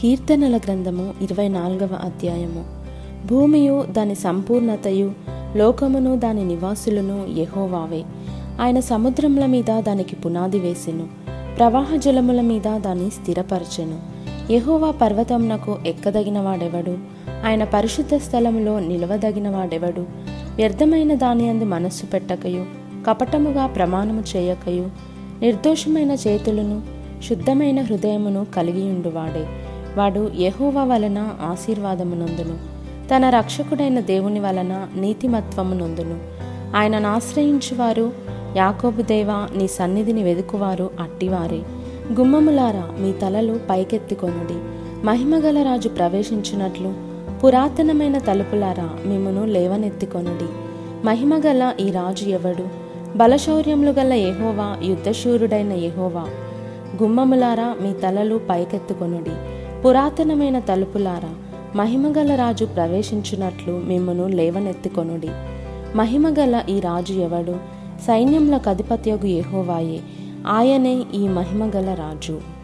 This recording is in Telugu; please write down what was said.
కీర్తనల గ్రంథము ఇరవై నాలుగవ అధ్యాయము. భూమియు దాని సంపూర్ణతయు లోకమును దాని నివాసులను యహోవావే. ఆయన సముద్రముల మీద దానికి పునాది వేసెను ప్రవాహ జలముల మీద దాన్ని స్థిరపరచెను. యహోవా పర్వతమునకు ఎక్కదగిన వాడెవడు? ఆయన పరిశుద్ధ స్థలములో నిలవదగిన వాడెవడు? వ్యర్థమైన దాని అందు మనస్సు పెట్టకయు కపటముగా ప్రమాణము చేయకయు నిర్దోషమైన చేతులను శుద్ధమైన హృదయమును కలిగియుండువాడే వాడు యెహోవా వలన ఆశీర్వాదమునందును. తన రక్షకుడైన దేవుని వలన నీతిమత్వమునందును. ఆయనను ఆశ్రయించువారు యాకోబు దేవా నీ సన్నిధిని వెదుకువారు అట్టివారే. గుమ్మములారా మీ తలలు పైకెత్తికొనుడి. మహిమగల రాజు ప్రవేశించినట్లు పురాతనమైన తలుపులారా మిమ్మను లేవనెత్తికొనుడి. మహిమగల ఈ రాజు ఎవడు? బలశౌర్యములు గల యహోవా యుద్ధశూరుడైన యహోవా. గుమ్మములారా మీ తలలు పైకెత్తుకొనుడి. పురాతనమైన తలుపులారా మహిమగల రాజు ప్రవేశించినట్లు మిమ్మను లేవనెత్తుకొనుడి. మహిమగల ఈ రాజు ఎవడు? సైన్యములకు అధిపత్యగు యెహోవాయే ఆయనే ఈ మహిమగల రాజు.